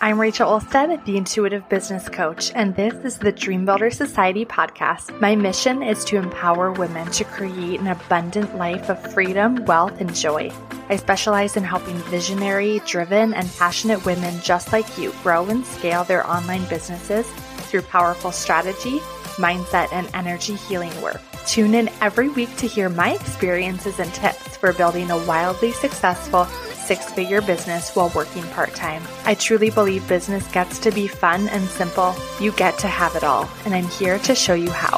I'm Rachel Olstead, the Intuitive Business Coach, and this is the Dream Builder Society podcast. My mission is to empower women to create an abundant life of freedom, wealth, and joy. I specialize in helping visionary, driven, and passionate women just like you grow and scale their online businesses through powerful strategy, mindset, and energy healing work. Tune in every week to hear my experiences and tips for building a wildly successful six figure business while working part time. I truly believe business gets to be fun and simple. You get to have it all, and I'm here to show you how.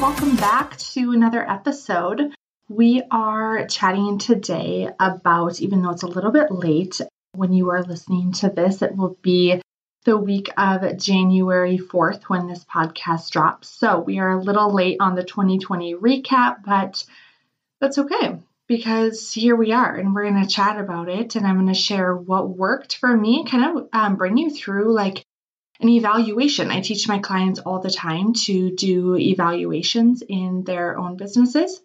Welcome back to another episode. We are chatting today about, even though it's a little bit late when you are listening to this, it will be the week of January 4th when this podcast drops. So we are a little late on the 2020 recap, but that's okay because here we are and we're going to chat about it and i'm going to share what worked for me kind of um, bring you through like an evaluation i teach my clients all the time to do evaluations in their own businesses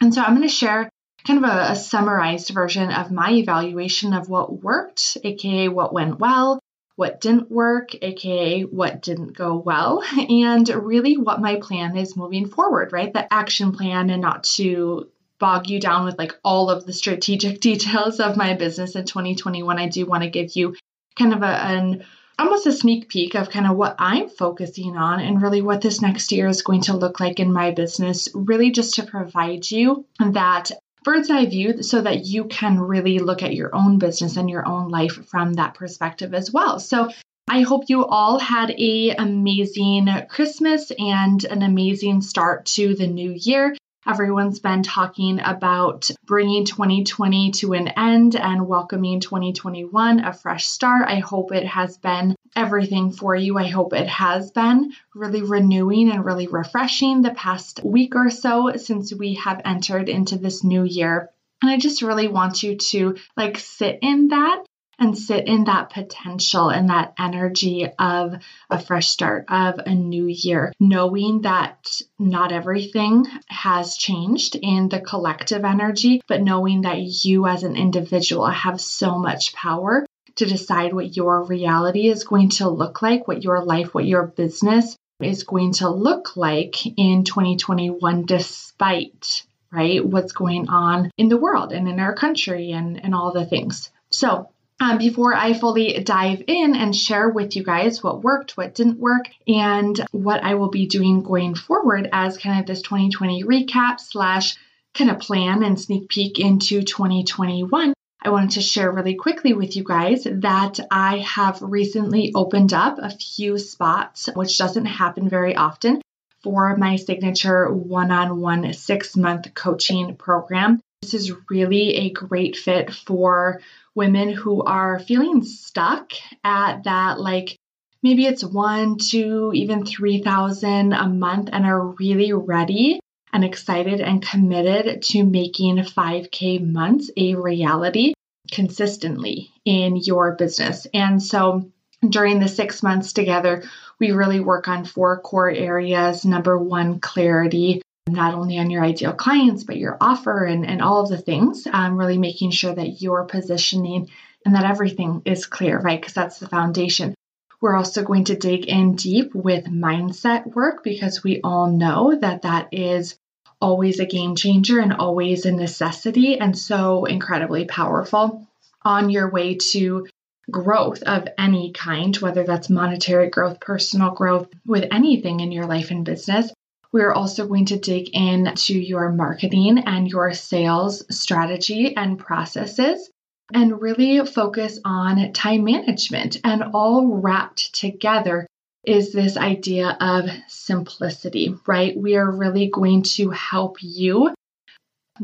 and so i'm going to share kind of a, a summarized version of my evaluation of what worked aka what went well what didn't work, aka what didn't go well, and really what my plan is moving forward, right? The action plan, and not to bog you down with like all of the strategic details of my business in 2021, I do want to give you kind of a, an almost a sneak peek of kind of what I'm focusing on and really what this next year is going to look like in my business, really just to provide you that bird's eye view so that you can really look at your own business and your own life from that perspective as well. So I hope you all had a amazing Christmas and an amazing start to the new year. Everyone's been talking about bringing 2020 to an end and welcoming 2021, a fresh start. I hope it has been everything for you. I hope it has been really renewing and really refreshing the past week or so since we have entered into this new year. And I just really want you to like sit in that and sit in that potential and that energy of a fresh start, of a new year, knowing that not everything has changed in the collective energy, but knowing that you as an individual have so much power to decide what your reality is going to look like, what your life, what your business is going to look like in 2021, despite right what's going on in the world and in our country and, and all the things. So um, before I fully dive in and share with you guys what worked, what didn't work, and what I will be doing going forward as kind of this 2020 recap slash kind of plan and sneak peek into 2021. I wanted to share really quickly with you guys that I have recently opened up a few spots, which doesn't happen very often, for my signature one on one six month coaching program. This is really a great fit for women who are feeling stuck at that, like maybe it's one, two, even 3,000 a month and are really ready and excited and committed to making 5K months a reality consistently in your business. And so during the six months together, we really work on four core areas. Number one, clarity not only on your ideal clients, but your offer and, and all of the things. Um, really making sure that you're positioning and that everything is clear, right? Because that's the foundation. We're also going to dig in deep with mindset work because we all know that that is always a game changer and always a necessity and so incredibly powerful on your way to growth of any kind, whether that's monetary growth, personal growth, with anything in your life and business. We're also going to dig into your marketing and your sales strategy and processes and really focus on time management. And all wrapped together is this idea of simplicity, right? We are really going to help you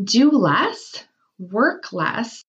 do less, work less,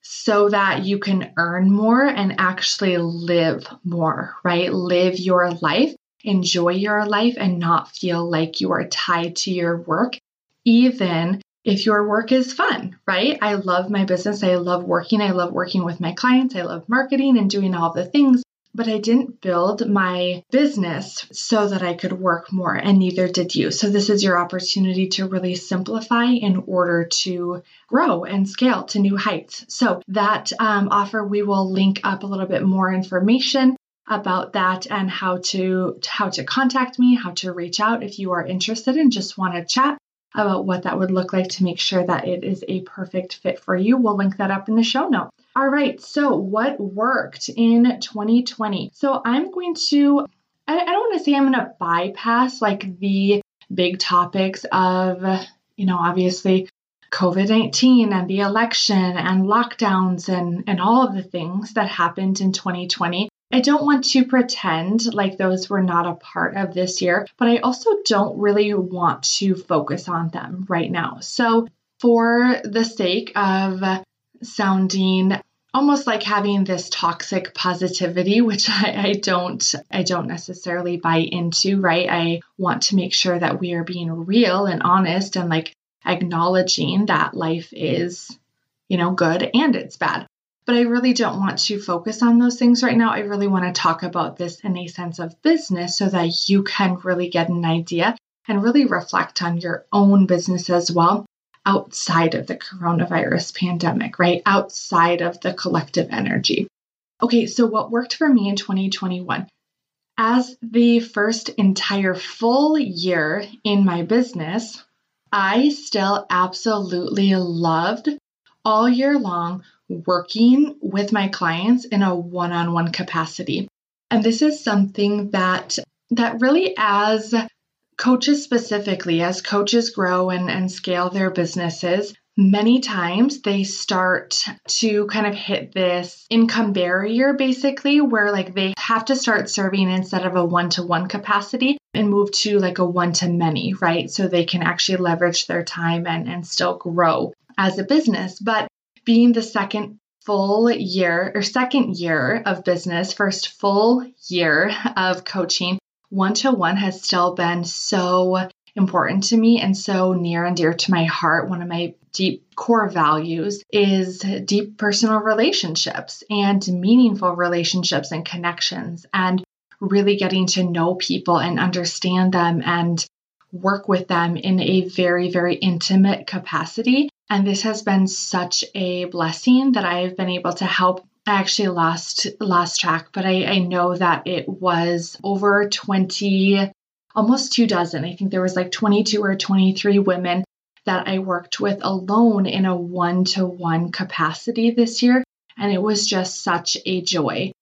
so that you can earn more and actually live more, right? Live your life enjoy your life and not feel like you are tied to your work, even if your work is fun, right? I love my business. I love working. I love working with my clients. I love marketing and doing all the things. but I didn't build my business so that I could work more, and neither did you. So, this is your opportunity to really simplify in order to grow and scale to new heights. So, that um, offer, we will link up a little bit more information about that and how to how to contact me, how to reach out if you are interested and just want to chat about what that would look like to make sure that it is a perfect fit for you. We'll link that up in the show notes. All right, so what worked in 2020? So I'm going to, I, I don't want to say I'm going to bypass like the big topics of, you know, obviously COVID 19 and the election and lockdowns and, and all of the things that happened in 2020. I don't want to pretend like those were not a part of this year, but I also don't really want to focus on them right now. So, for the sake of sounding almost like having this toxic positivity which I, I, don't i don't necessarily buy into right i want to make sure that we are being real and honest and like acknowledging that life is you know good and it's bad but I really don't want to focus on those things right now. I really want to talk about this in a sense of business so that you can really get an idea and really reflect on your own business as well outside of the coronavirus pandemic, right? Outside of the collective energy. Okay, so what worked for me in 2021? As the first entire full year in my business, I still absolutely loved all year long working with my clients in a one-on-one capacity. And this is something that that really as coaches specifically, as coaches grow and, and scale their businesses, many times they start to kind of hit this income barrier basically where like they have to start serving instead of a one-to-one capacity and move to like a one-to-many right so they can actually leverage their time and, and still grow as a business but being the second full year or second year of business, first full year of coaching, one to one has still been so important to me and so near and dear to my heart. One of my deep core values is deep personal relationships and meaningful relationships and connections, and really getting to know people and understand them and work with them in a very, very intimate capacity and this has been such a blessing that I've been able to help. I actually lost lost track, but I, I know that it was over 20, almost two dozen. I think there was like 22 or 23 women that I worked with alone in a one to one capacity this year. And it was just such a joy.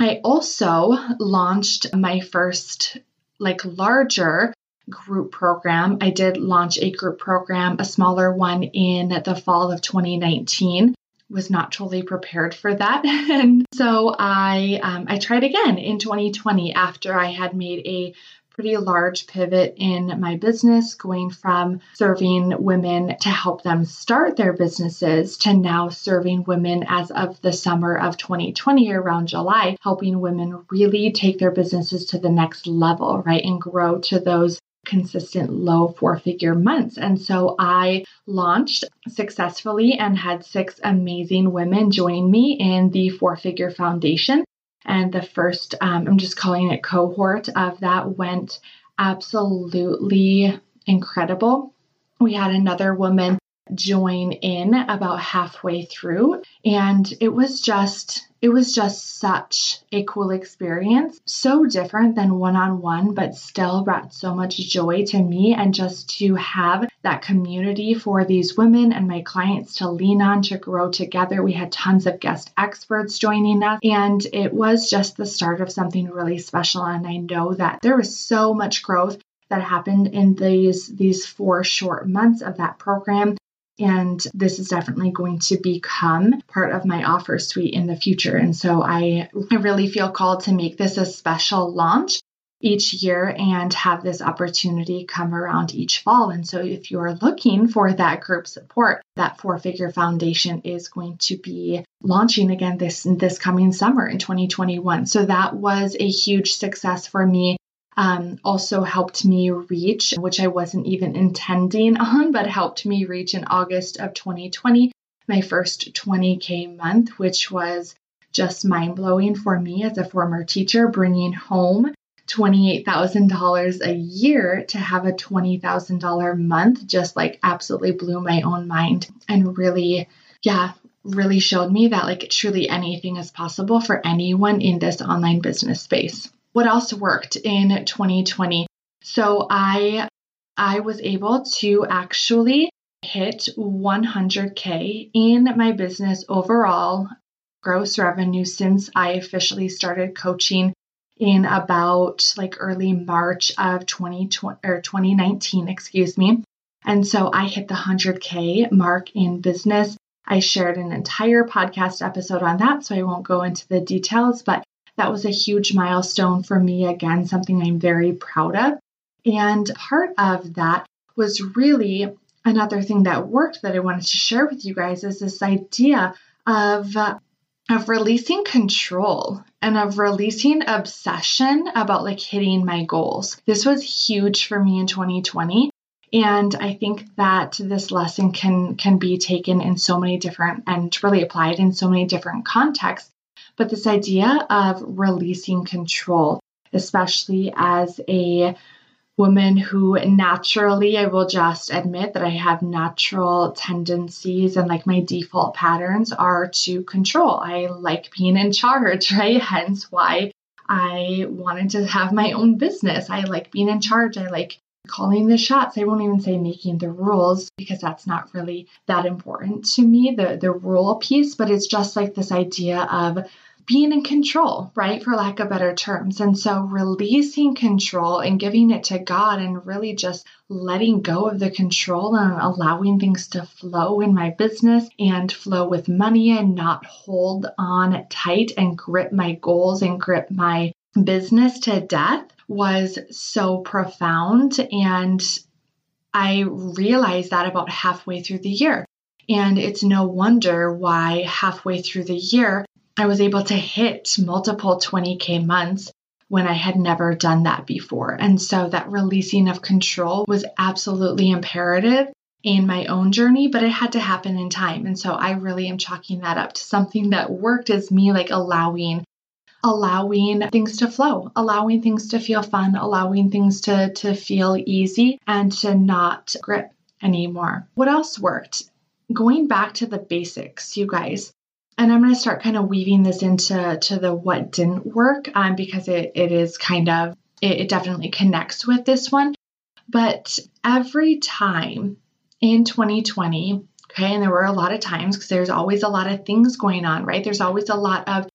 I also launched my first like larger group program. I did launch a group program, a smaller one in the fall of 2019. Was not totally prepared for that, and so I um, I tried again in 2020 after I had made a pretty large pivot in my business, going from serving women to help them start their businesses to now serving women as of the summer of 2020, around July, helping women really take their businesses to the next level, right, and grow to those consistent low four figure months. And so I launched successfully and had six amazing women join me in the four figure foundation. And the first, um, I'm just calling it cohort of that, went absolutely incredible. We had another woman join in about halfway through, and it was just it was just such a cool experience. So different than one on one, but still brought so much joy to me. And just to have that community for these women and my clients to lean on to grow together. We had tons of guest experts joining us, and it was just the start of something really special. And I know that there was so much growth that happened in these these four short months of that program and this is definitely going to become part of my offer suite in the future. And so I, I really feel called to make this a special launch each year and have this opportunity come around each fall. And so if you're looking for that group support, that four figure foundation is going to be launching again this this coming summer in 2021. So that was a huge success for me um, also helped me reach, which I wasn't even intending on, but helped me reach in August of 2020, my first 20K month, which was just mind blowing for me as a former teacher, bringing home $28,000 a year to have a $20,000 month just like absolutely blew my own mind and really, yeah, really showed me that like truly anything is possible for anyone in this online business space. What else worked in 2020? So I I was able to actually hit 100k in my business overall gross revenue since I officially started coaching in about like early March of 2020 or 2019, excuse me. And so I hit the 100K mark in business. I shared an entire podcast episode on that, so I won't go into the details, but that was a huge milestone for me. Again, something I'm very proud of. And part of that was really another thing that worked that I wanted to share with you guys is this idea of of releasing control and of releasing obsession about like hitting my goals. This was huge for me in 2020 and I think that this lesson can can be taken in so many different and really applied in so many different contexts. But this idea of releasing control, especially as a woman who naturally, I will just admit that I have natural tendencies and like my default patterns are to control. I like being in charge, right? Hence why I wanted to have my own business. I like being in charge. I like calling the shots. I won't even say making the rules because that's not really that important to me, the, the rule piece, but it's just like this idea of being in control, right? For lack of better terms. And so releasing control and giving it to God and really just letting go of the control and allowing things to flow in my business and flow with money and not hold on tight and grip my goals and grip my business to death was so profound. And I realized that about halfway through the year. And it's no wonder why halfway through the year, I was able to hit multiple 20K months when I had never done that before. And so that releasing of control was absolutely imperative in my own journey, but it had to happen in time. And so I really am chalking that up to something that worked as me like allowing allowing things to flow, allowing things to feel fun, allowing things to to feel easy and to not grip anymore. What else worked? Going back to the basics, you guys and I'm going to start kind of weaving this into to the what didn't work um, because it, it is kind of it, it definitely connects with this one. But every time in 2020, okay, and there were a lot of times because there's always a lot of things going on, right? There's always a lot of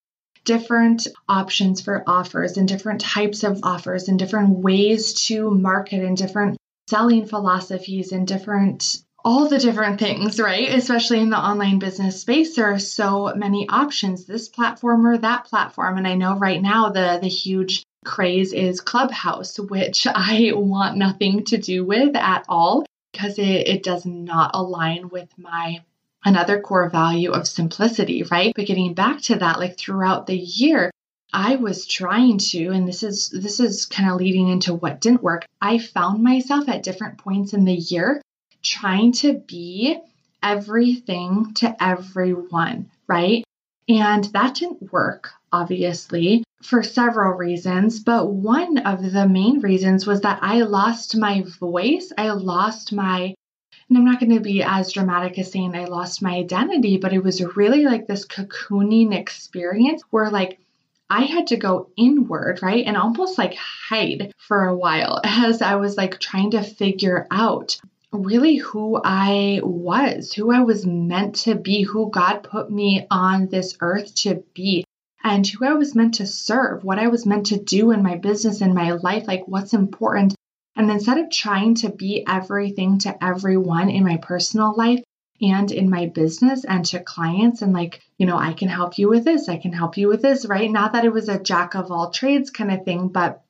different options for offers and different types of offers and different ways to market and different selling philosophies and different all the different things, right? Especially in the online business space, there are so many options, this platform or that platform. And I know right now the the huge craze is Clubhouse, which I want nothing to do with at all because it, it does not align with my another core value of simplicity, right? But getting back to that, like throughout the year, I was trying to, and this is this is kind of leading into what didn't work. I found myself at different points in the year trying to be everything to everyone, right? And that didn't work, obviously, for several reasons. But one of the main reasons was that I lost my voice. I lost my, and I'm not going to be as dramatic as saying I lost my identity, but it was really like this cocooning experience where, like, I had to go inward, right? And almost like hide for a while as I was like trying to figure out really who I was, who I was meant to be, who God put me on this earth to be, and who I was meant to serve, what I was meant to do in my business, in my life, like what's important. And instead of trying to be everything to everyone in my personal life and in my business and to clients, and like, you know, I can help you with this, I can help you with this, right? Not that it was a jack of all trades kind of thing, but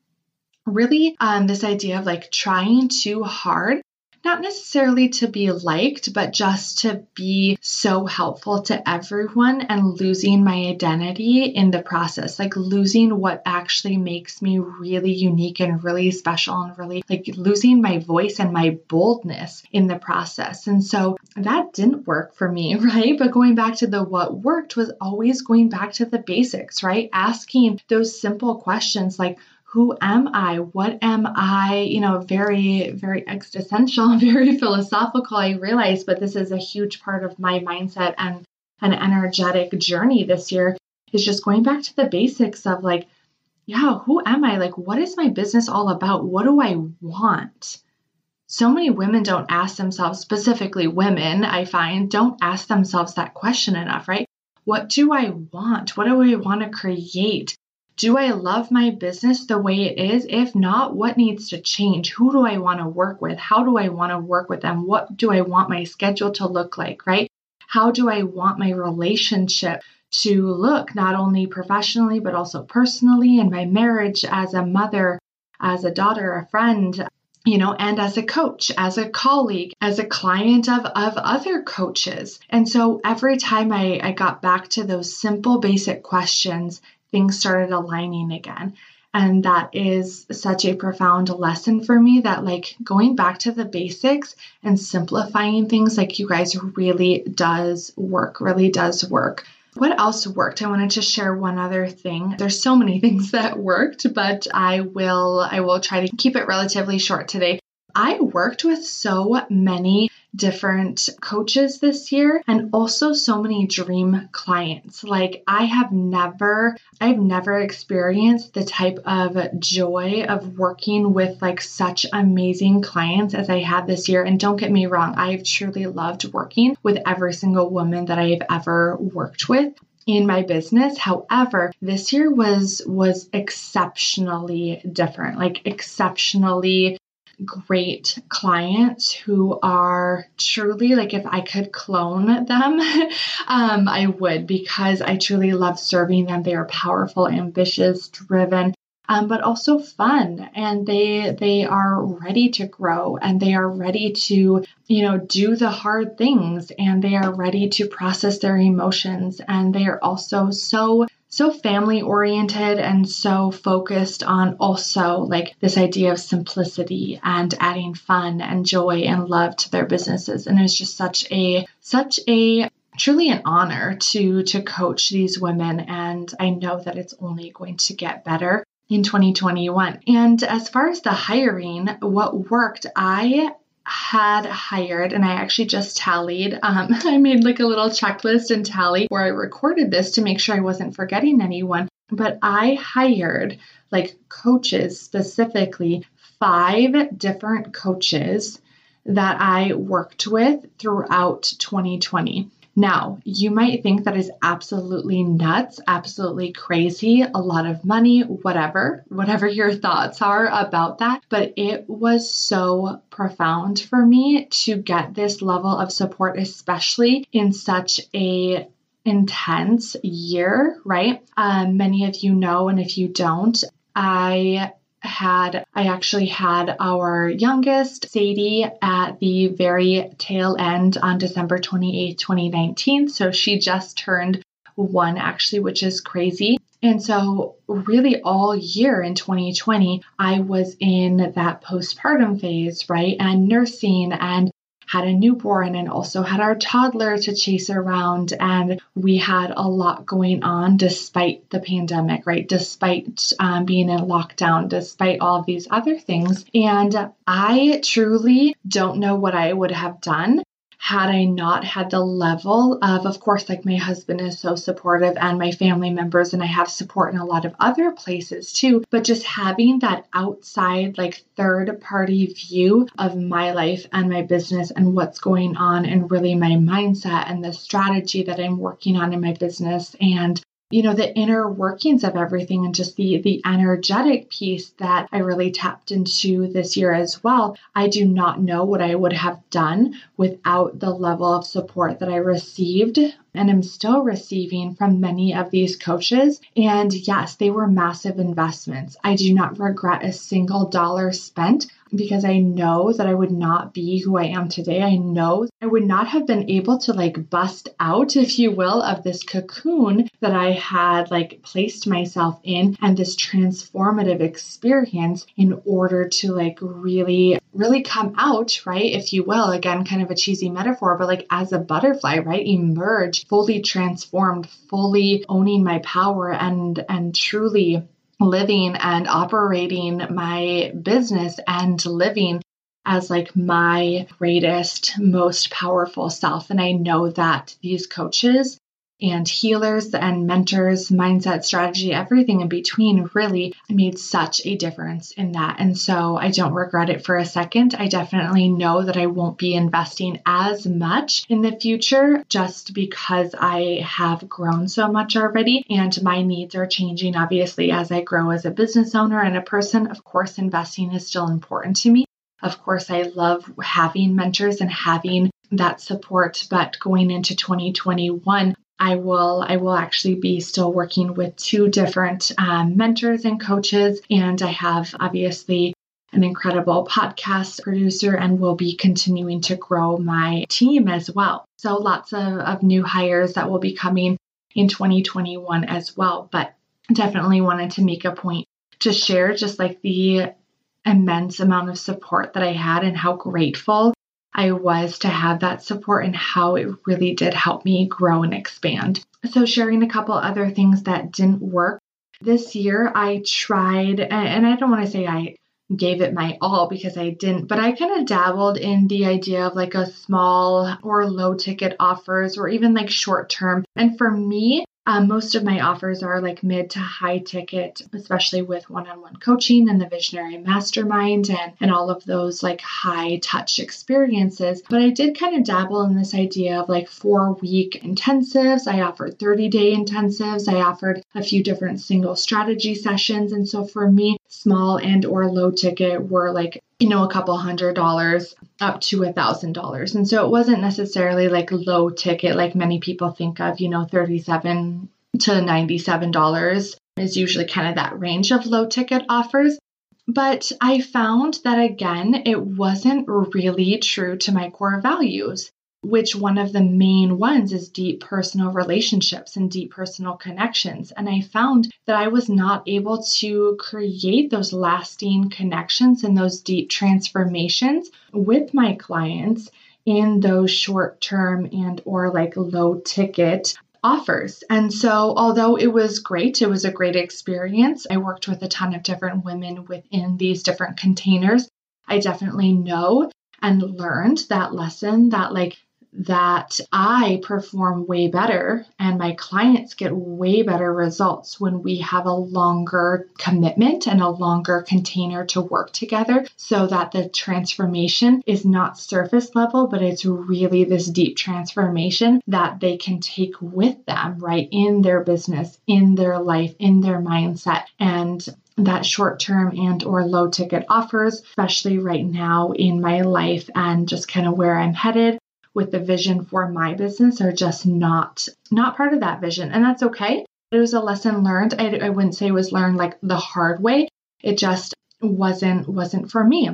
really um, this idea of like trying too hard not necessarily to be liked, but just to be so helpful to everyone and losing my identity in the process, like losing what actually makes me really unique and really special and really like losing my voice and my boldness in the process. And so that didn't work for me, right? But going back to the what worked was always going back to the basics, right? Asking those simple questions like, who am I? What am I? You know, very, very existential, very philosophical, I realize, but this is a huge part of my mindset and an energetic journey this year is just going back to the basics of like, yeah, who am I? Like, what is my business all about? What do I want? So many women don't ask themselves, specifically women, I find, don't ask themselves that question enough, right? What do I want? What do I want to create? Do I love my business the way it is? If not, what needs to change? Who do I want to work with? How do I want to work with them? What do I want my schedule to look like, right? How do I want my relationship to look, not only professionally, but also personally, in my marriage, as a mother, as a daughter, a friend, you know, and as a coach, as a colleague, as a client of, of other coaches. And so every time I, I got back to those simple, basic questions things started aligning again. And that is such a profound lesson for me that, like, going back to the basics and simplifying things, like, you guys really does work, really does work. What else worked? I wanted to share one other thing. There's so many things that worked, but I will I will try to keep it relatively short today. I worked with so many different coaches this year and also so many dream clients. Like I have never I've never experienced the type of joy of working with like such amazing clients as I had this year. And don't get me wrong, I've truly loved working with every single woman that I've ever worked with in my business. However, this year was was exceptionally different, like exceptionally great clients who are truly like if I could clone them, um, I would because I truly love serving them. They are powerful, ambitious, driven. Um, but also fun and they they are ready to grow and they are ready to you know do the hard things and they are ready to process their emotions and they are also so so family oriented and so focused on also like this idea of simplicity and adding fun and joy and love to their businesses and it's just such a such a truly an honor to to coach these women and I know that it's only going to get better in 2021. And as far as the hiring, what worked, I had hired, and I actually just tallied. Um, I made like a little checklist and tally where I recorded this to make sure I wasn't forgetting anyone. But I hired like coaches specifically, five different coaches that I worked with throughout 2020. Now, you might think that is absolutely nuts, absolutely crazy, a lot of money, whatever, whatever your thoughts are about that. But it was so profound for me to get this level of support, especially in such a intense year, right? Um, many of you know, and if you don't, I had I actually had our youngest Sadie at the very tail end on December 28, 2019. So she just turned one actually, which is crazy. And so, really, all year in 2020, I was in that postpartum phase, right? And nursing and had a newborn and also had our toddler to chase around. And we had a lot going on despite the pandemic, right? Despite um, being in lockdown, despite all of these other things. And I truly don't know what I would have done had I not had the level of, of course, like my husband is so supportive and my family members, and I have support in a lot of other places too, but just having that outside, like third party view of my life and my business and what's going on, and really my mindset and the strategy that I'm working on in my business and you know the inner workings of everything and just the the energetic piece that I really tapped into this year as well. I do not know what I would have done without the level of support that I received and am still receiving from many of these coaches. And yes, they were massive investments. I do not regret a single dollar spent. Because I know that I would not be who I am today. I know I would not have been able to like bust out, if you will, of this cocoon that I had like placed myself in and this transformative experience in order to like really, really come out, right? If you will, again, kind of a cheesy metaphor, but like as a butterfly, right? Emerge fully transformed, fully owning my power and, and truly living and operating my business and living as like my greatest, most powerful self. And I know that these coaches and healers and mentors, mindset, strategy, everything in between really made such a difference in that. And so I don't regret it for a second. I definitely know that I won't be investing as much in the future just because I have grown so much already and my needs are changing. Obviously, as I grow as a business owner and a person, of course, investing is still important to me. Of course, I love having mentors and having that support, but going into 2021, I will I will actually be still working with two different um, mentors and coaches, and I have obviously an incredible podcast producer and will be continuing to grow my team as well. So lots of, of new hires that will be coming in 2021 as well. But definitely wanted to make a point to share just like the immense amount of support that I had and how grateful I was to have that support and how it really did help me grow and expand. So, sharing a couple other things that didn't work. This year, I tried, and I don't want to say I gave it my all because I didn't, but I kind of dabbled in the idea of like a small or low ticket offers or even like short term. And for me, um, most of my offers are like mid to high ticket, especially with one on one coaching and the visionary mastermind and, and all of those like high touch experiences. But I did kind of dabble in this idea of like four week intensives. I offered 30 day intensives. I offered a few different single strategy sessions. And so for me, small and or low ticket were like you know, a couple hundred dollars up to a thousand dollars. And so it wasn't necessarily like low ticket like many people think of, you know, 37 to $97 is usually kind of that range of low ticket offers. But I found that again, it wasn't really true to my core values which one of the main ones is deep personal relationships and deep personal connections. And I found that I was not able to create those lasting connections and those deep transformations with my clients in those short term and or like low ticket offers. And so, although it was great, it was a great experience. I worked with a ton of different women within these different containers. I definitely know and learned that lesson that like that I perform way better and my clients get way better results when we have a longer commitment and a longer container to work together so that the transformation is not surface level, but it's really this deep transformation that they can take with them, right, in their business, in their life, in their mindset. And that short term and or low ticket offers especially right now in my life and just kind of where I'm headed with the vision for my business are just not not part of that vision. And that's okay. It was a lesson learned. I, I wouldn't say it was learned like the hard way. It just wasn't wasn't for me.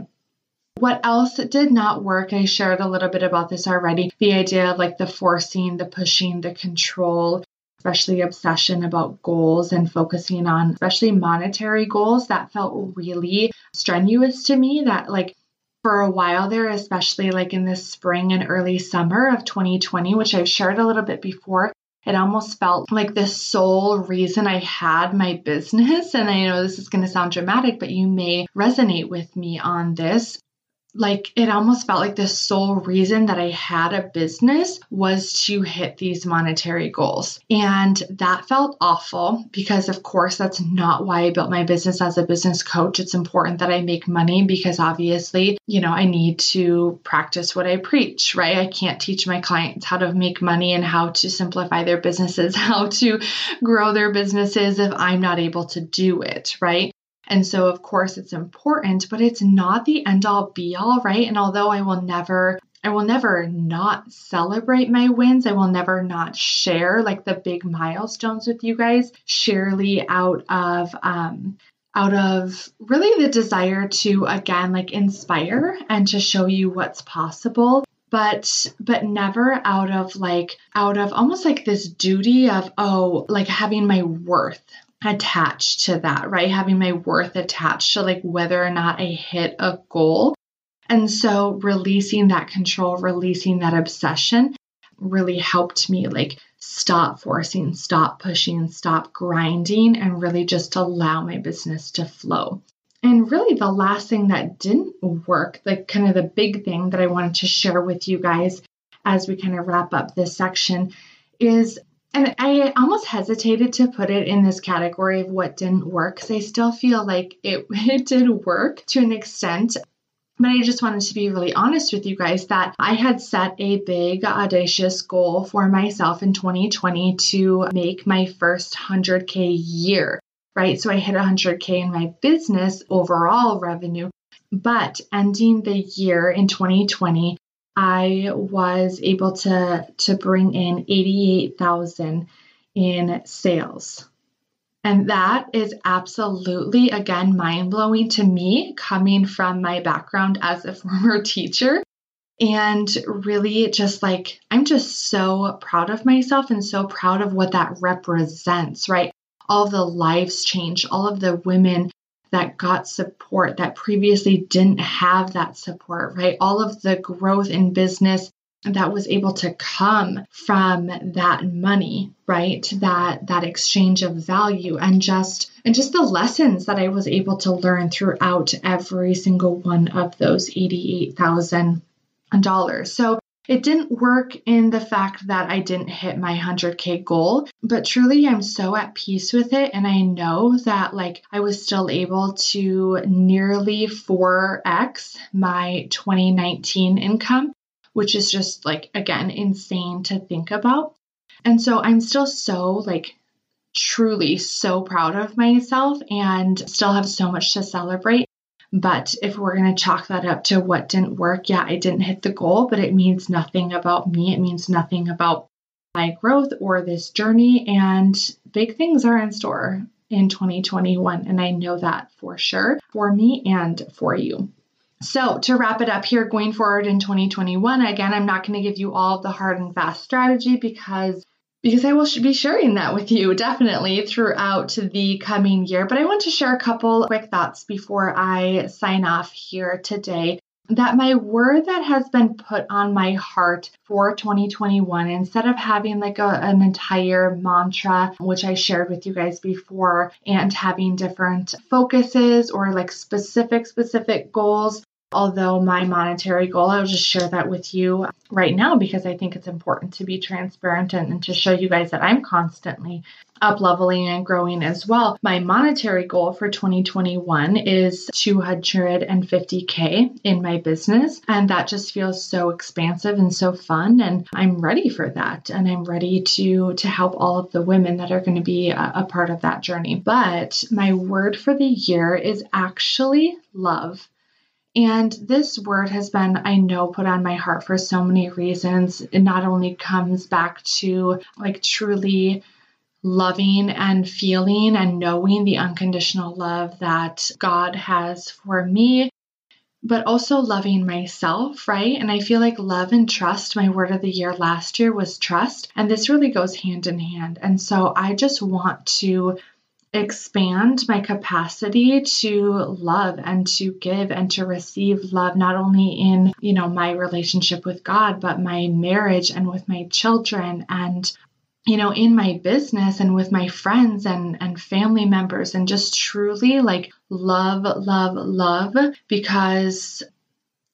What else did not work i shared a little bit about this already the idea of like the forcing the pushing the control especially obsession about goals and focusing on especially monetary goals that felt really strenuous to me that like for a while there, especially like in the spring and early summer of 2020, which I've shared a little bit before. It almost felt like the sole reason I had my business. And I know this is going to sound dramatic, but you may resonate with me on this like it almost felt like the sole reason that I had a business was to hit these monetary goals. And that felt awful because, of course, that's not why I built my business as a business coach. It's important that I make money because obviously, you know, I need to practice what I preach, right? I can't teach my clients how to make money and how to simplify their businesses, how to grow their businesses if I'm not able to do it, right? And so, of course, it's important, but it's not the end all be all, right? And although I will never I will never not celebrate my wins. I will never not share like the big milestones with you guys. Surely out of um, out of really the desire to again like inspire and to show you what's possible but but never out of like out of almost like this duty of oh like having my worth attached to that right? Having my worth attached to like whether or not i hit a goal. And so releasing that control releasing that obsession really helped me like stop forcing stop pushing stop grinding and really just allow my business to flow. And really, the last thing that didn't work, like kind of the big thing that I wanted to share with you guys as we kind of wrap up this section is, and I almost hesitated to put it in this category of what didn't work because I still feel like it, it did work to an extent. But I just wanted to be really honest with you guys that I had set a big, audacious goal for myself in 2020 to make my first 100K year right? So I hit 100K in my business overall revenue. But ending the year in 2020, I was able to, to bring in 88,000 in sales. And that is absolutely, again, mind blowing to me coming from my background as a former teacher. And really, just like, I'm just so proud of myself and so proud of what that represents, right? all the lives changed, all of the women that got support that previously didn't have that support, right? All of the growth in business that was able to come from that money right that that exchange of value and just and just the lessons that i was able to learn throughout every single one of those $88000 so it didn't work in the fact that I didn't hit my 100K goal, but truly I'm so at peace with it. And I know that like I was still able to nearly 4x my 2019 income, which is just like, again, insane to think about. And so I'm still so like truly so proud of myself and still have so much to celebrate. But if we're going to chalk that up to what didn't work, yeah, I didn't hit the goal, but it means nothing about me. It means nothing about my growth or this journey. And big things are in store in 2021. And I know that for sure for me and for you. So, to wrap it up here, going forward in 2021, again, I'm not going to give you all the hard and fast strategy because because I will be sharing that with you definitely throughout the coming year. But I want to share a couple quick thoughts before I sign off here today. That my word that has been put on my heart for 2021, instead of having like a, an entire mantra, which I shared with you guys before, and having different focuses or like specific, specific goals, Although my monetary goal, I'll just share that with you right now because I think it's important to be transparent and, and to show you guys that I'm constantly up leveling and growing as well. My monetary goal for 2021 is 250k in my business and that just feels so expansive and so fun and I'm ready for that and I'm ready to to help all of the women that are going to be a, a part of that journey. But my word for the year is actually love. And this word has been, I know, put on my heart for so many reasons. It not only comes back to like truly loving and feeling and knowing the unconditional love that God has for me, but also loving myself, right? And I feel like love and trust, my word of the year last year was trust. And this really goes hand in hand. And so I just want to expand my capacity to love and to give and to receive love not only in you know my relationship with God but my marriage and with my children and you know in my business and with my friends and and family members and just truly like love love love because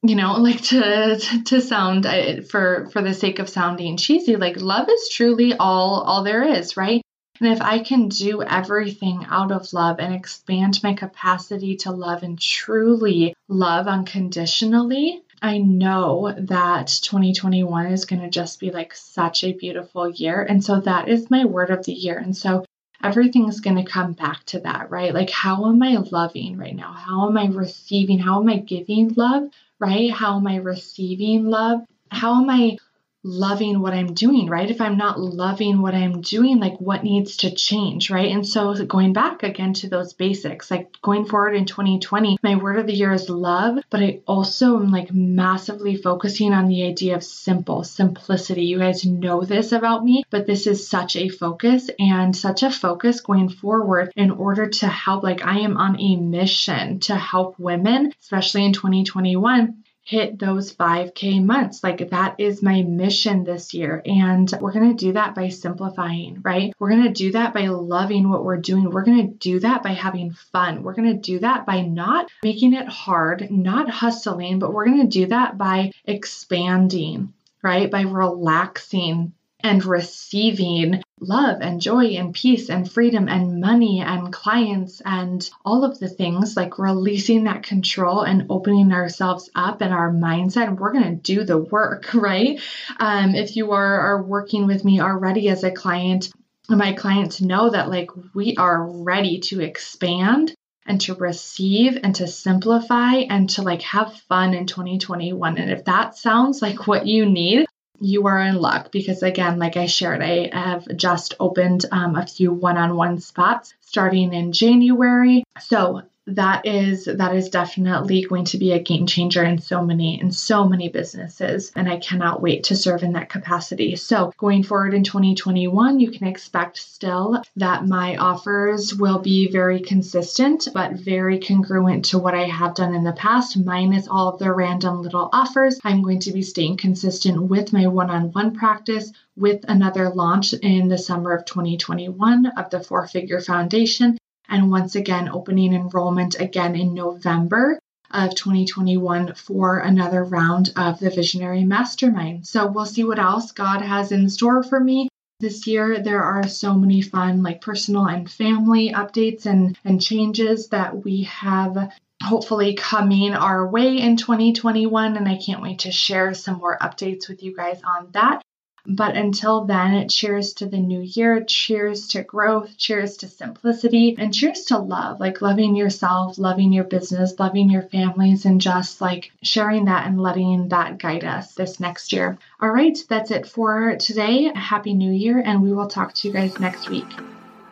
you know like to to sound uh, for for the sake of sounding cheesy like love is truly all all there is right and if I can do everything out of love and expand my capacity to love and truly love unconditionally, I know that 2021 is going to just be like such a beautiful year. And so that is my word of the year. And so everything's going to come back to that, right? Like, how am I loving right now? How am I receiving? How am I giving love, right? How am I receiving love? How am I loving what I'm doing, right? If I'm not loving what I'm doing, like what needs to change, right? And so going back again to those basics, like going forward in 2020, my word of the year is love, but I also am like massively focusing on the idea of simple, simplicity. You guys know this about me, but this is such a focus and such a focus going forward in order to help. Like I am on a mission to help women, especially in 2021 hit those 5K months. Like that is my mission this year. And we're going to do that by simplifying, right? We're going to do that by loving what we're doing. We're going to do that by having fun. We're going to do that by not making it hard, not hustling, but we're going to do that by expanding, right? By relaxing, and receiving love and joy and peace and freedom and money and clients and all of the things like releasing that control and opening ourselves up and our mindset. And we're going to do the work right? Um, if you are, are working with me already as a client my clients know that like we are ready to expand and to receive and to simplify and to like have fun in 2021 and if that sounds like what you need you are in luck because, again, like I shared, I have just opened um, a few one on one spots starting in January. So that is that is definitely going to be a game changer in so many in so many businesses and I cannot wait to serve in that capacity. So, going forward in 2021, you can expect still that my offers will be very consistent but very congruent to what I have done in the past, minus all of the random little offers. I'm going to be staying consistent with my one-on-one practice with another launch in the summer of 2021 of the Four Figure Foundation and once again opening enrollment again in November of 2021 for another round of the Visionary Mastermind. So we'll see what else God has in store for me. This year, there are so many fun, like personal and family updates and, and changes that we have hopefully coming our way in 2021. And I can't wait to share some more updates with you guys on that. But until then, cheers to the new year, cheers to growth, cheers to simplicity, and cheers to love like loving yourself, loving your business, loving your families, and just like sharing that and letting that guide us this next year. All right, that's it for today. Happy New Year, and we will talk to you guys next week.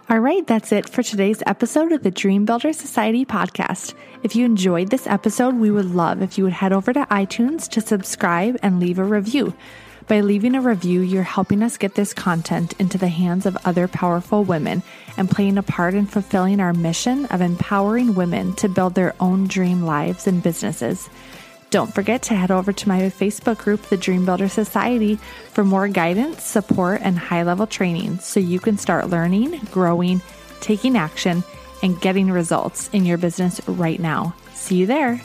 All right, that's it for today's episode of the Dream Builder Society podcast. If you enjoyed this episode, we would love if you would head over to iTunes to subscribe and leave a review. By leaving a review, you're helping us get this content into the hands of other powerful women and playing a part in fulfilling our mission of empowering women to build their own dream lives and businesses. Don't forget to head over to my Facebook group, the Dream Builder Society, for more guidance, support, and high level training so you can start learning, growing, taking action, and getting results in your business right now. See you there.